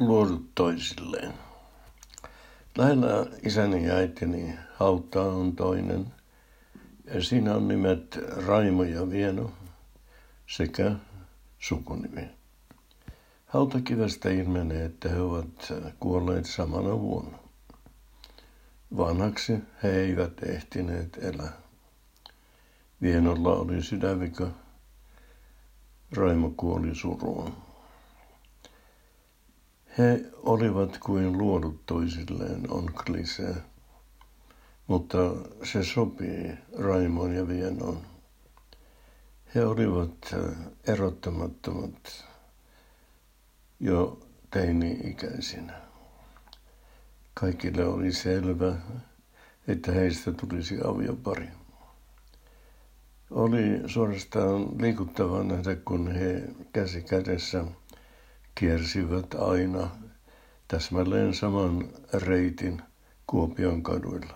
luodut toisilleen. Lähellä isäni ja äitini hautaa on toinen. Ja siinä on nimet Raimo ja Vieno sekä sukunimi. Hautakivestä ilmenee, että he ovat kuolleet samana vuonna. Vanhaksi he eivät ehtineet elää. Vienolla oli sydävika. Raimo kuoli suruun. He olivat kuin luodut toisilleen, on klisee. Mutta se sopii Raimon ja Vienon. He olivat erottamattomat jo teini-ikäisinä. Kaikille oli selvä, että heistä tulisi aviopari. Oli suorastaan liikuttavaa nähdä, kun he käsi kädessä kiersivät aina täsmälleen saman reitin Kuopion kaduilla.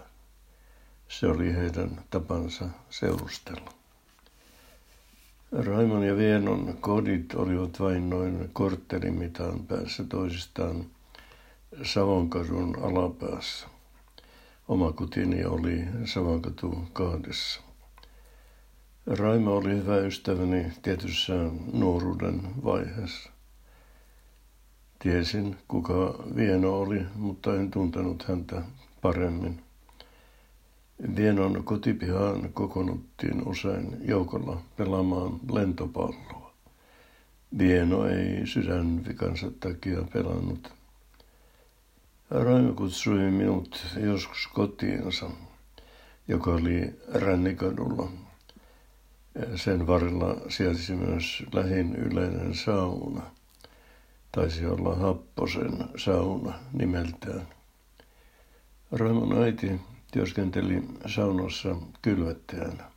Se oli heidän tapansa seurustella. Raimon ja Vienon kodit olivat vain noin korttelin mitan päässä toisistaan Savonkadun alapäässä. Oma kotini oli Savonkatu kahdessa. Raimo oli hyvä ystäväni tietyssä nuoruuden vaiheessa. Tiesin, kuka Vieno oli, mutta en tuntenut häntä paremmin. Vienon kotipihaan kokoonnuttiin usein joukolla pelaamaan lentopalloa. Vieno ei sydänvikansa takia pelannut. Raimo kutsui minut joskus kotiinsa, joka oli Rännikadulla. Sen varrella sijaitsi myös lähin yleinen sauna. Taisi olla Happosen sauna nimeltään. Raimon äiti työskenteli saunassa kylvettäjänä.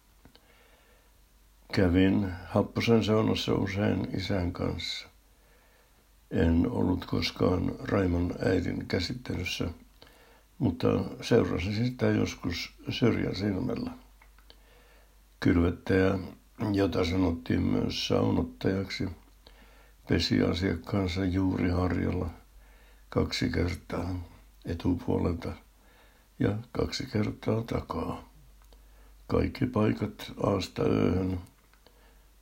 Kävin Happosen saunassa usein isän kanssa. En ollut koskaan Raimon äidin käsittelyssä, mutta seurasin sitä joskus syrjäsilmällä. Kylvettäjä, jota sanottiin myös saunottajaksi, pesi asiakkaansa juuri harjalla kaksi kertaa etupuolelta – ja kaksi kertaa takaa. Kaikki paikat aasta ööhön,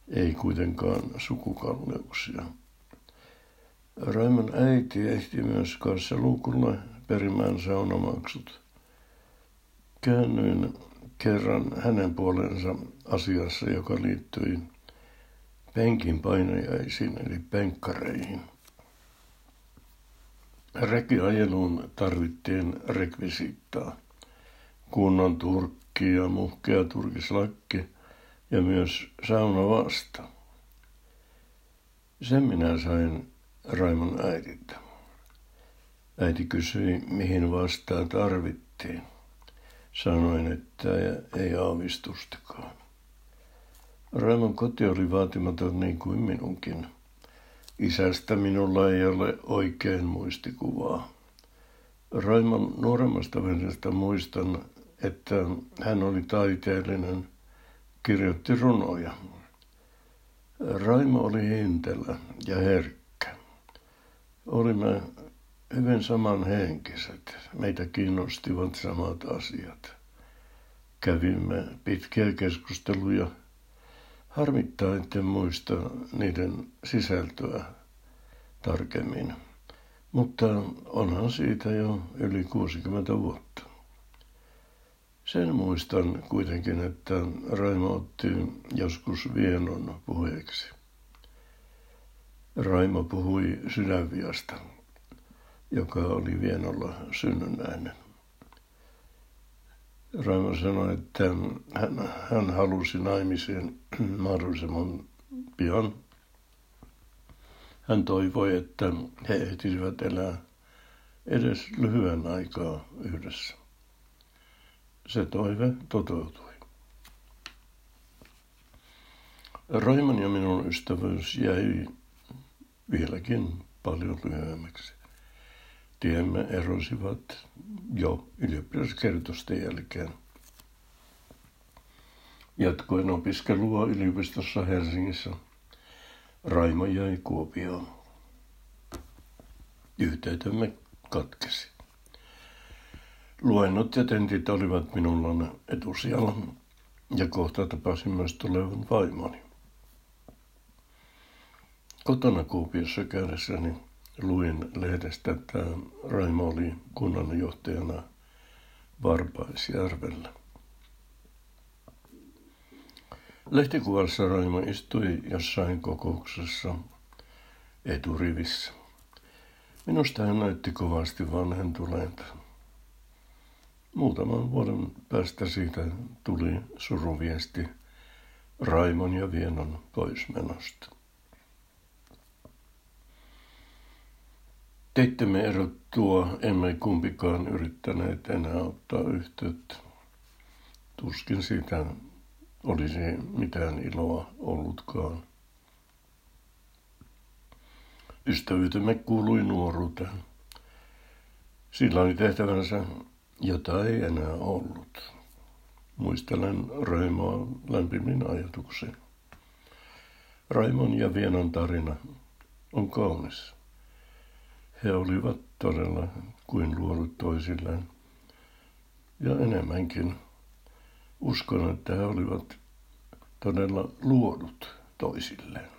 ei kuitenkaan sukukalleuksia. Raimon äiti ehti myös kanssa luukulle perimään saunamaksut. Käännyin kerran hänen puolensa asiassa, joka liittyi penkin painajaisiin eli penkkareihin. Rekiajeluun tarvittiin rekvisiittaa. Kunnon turkki ja muhkea turkislakki ja myös sauna vasta. Sen minä sain Raimon äidiltä. Äiti kysyi, mihin vastaa tarvittiin. Sanoin, että ei aavistustakaan. Raimon koti oli vaatimaton niin kuin minunkin. Isästä minulla ei ole oikein muistikuvaa. Raimon nuoremmasta veljestä muistan, että hän oli taiteellinen, kirjoitti runoja. Raimo oli hintelä ja herkkä. Olimme hyvin samanhenkiset. Meitä kiinnostivat samat asiat. Kävimme pitkiä keskusteluja Harmittaa, etten muista niiden sisältöä tarkemmin, mutta onhan siitä jo yli 60 vuotta. Sen muistan kuitenkin, että Raimo otti joskus Vienon puheeksi. Raimo puhui sydänviasta, joka oli Vienolla synnynnäinen. Raimo sanoi, että hän, hän halusi naimisiin mahdollisimman pian. Hän toivoi, että he ehtisivät elää edes lyhyen aikaa yhdessä. Se toive toteutui. Raimon ja minun ystävyys jäi vieläkin paljon lyhyemmäksi. Tiemme erosivat jo ylioppilaskertosten jälkeen. Jatkoin opiskelua yliopistossa Helsingissä. Raimo jäi Kuopioon. Yhteytemme katkesi. Luennot ja tentit olivat minulla etusijalla, ja kohta tapasin myös tulevan vaimoni. Kotona Kuopiossa käydessäni luin lehdestä, että Raimo oli kunnanjohtajana Varpaisjärvellä. Lehtikuvassa Raimo istui jossain kokouksessa eturivissä. Minusta hän näytti kovasti vanhentuneelta. Muutaman vuoden päästä siitä tuli suruviesti Raimon ja Vienon poismenosta. Teittemme erottua, emme kumpikaan yrittäneet enää ottaa yhteyttä. Tuskin siitä olisi mitään iloa ollutkaan. Ystävyytemme kuului nuoruuteen. Sillä oli tehtävänsä, jota ei enää ollut. Muistelen Raimoa lämpimin ajatuksen. Raimon ja Vienan tarina on kaunis. He olivat todella kuin luodut toisilleen. Ja enemmänkin uskon, että he olivat todella luodut toisilleen.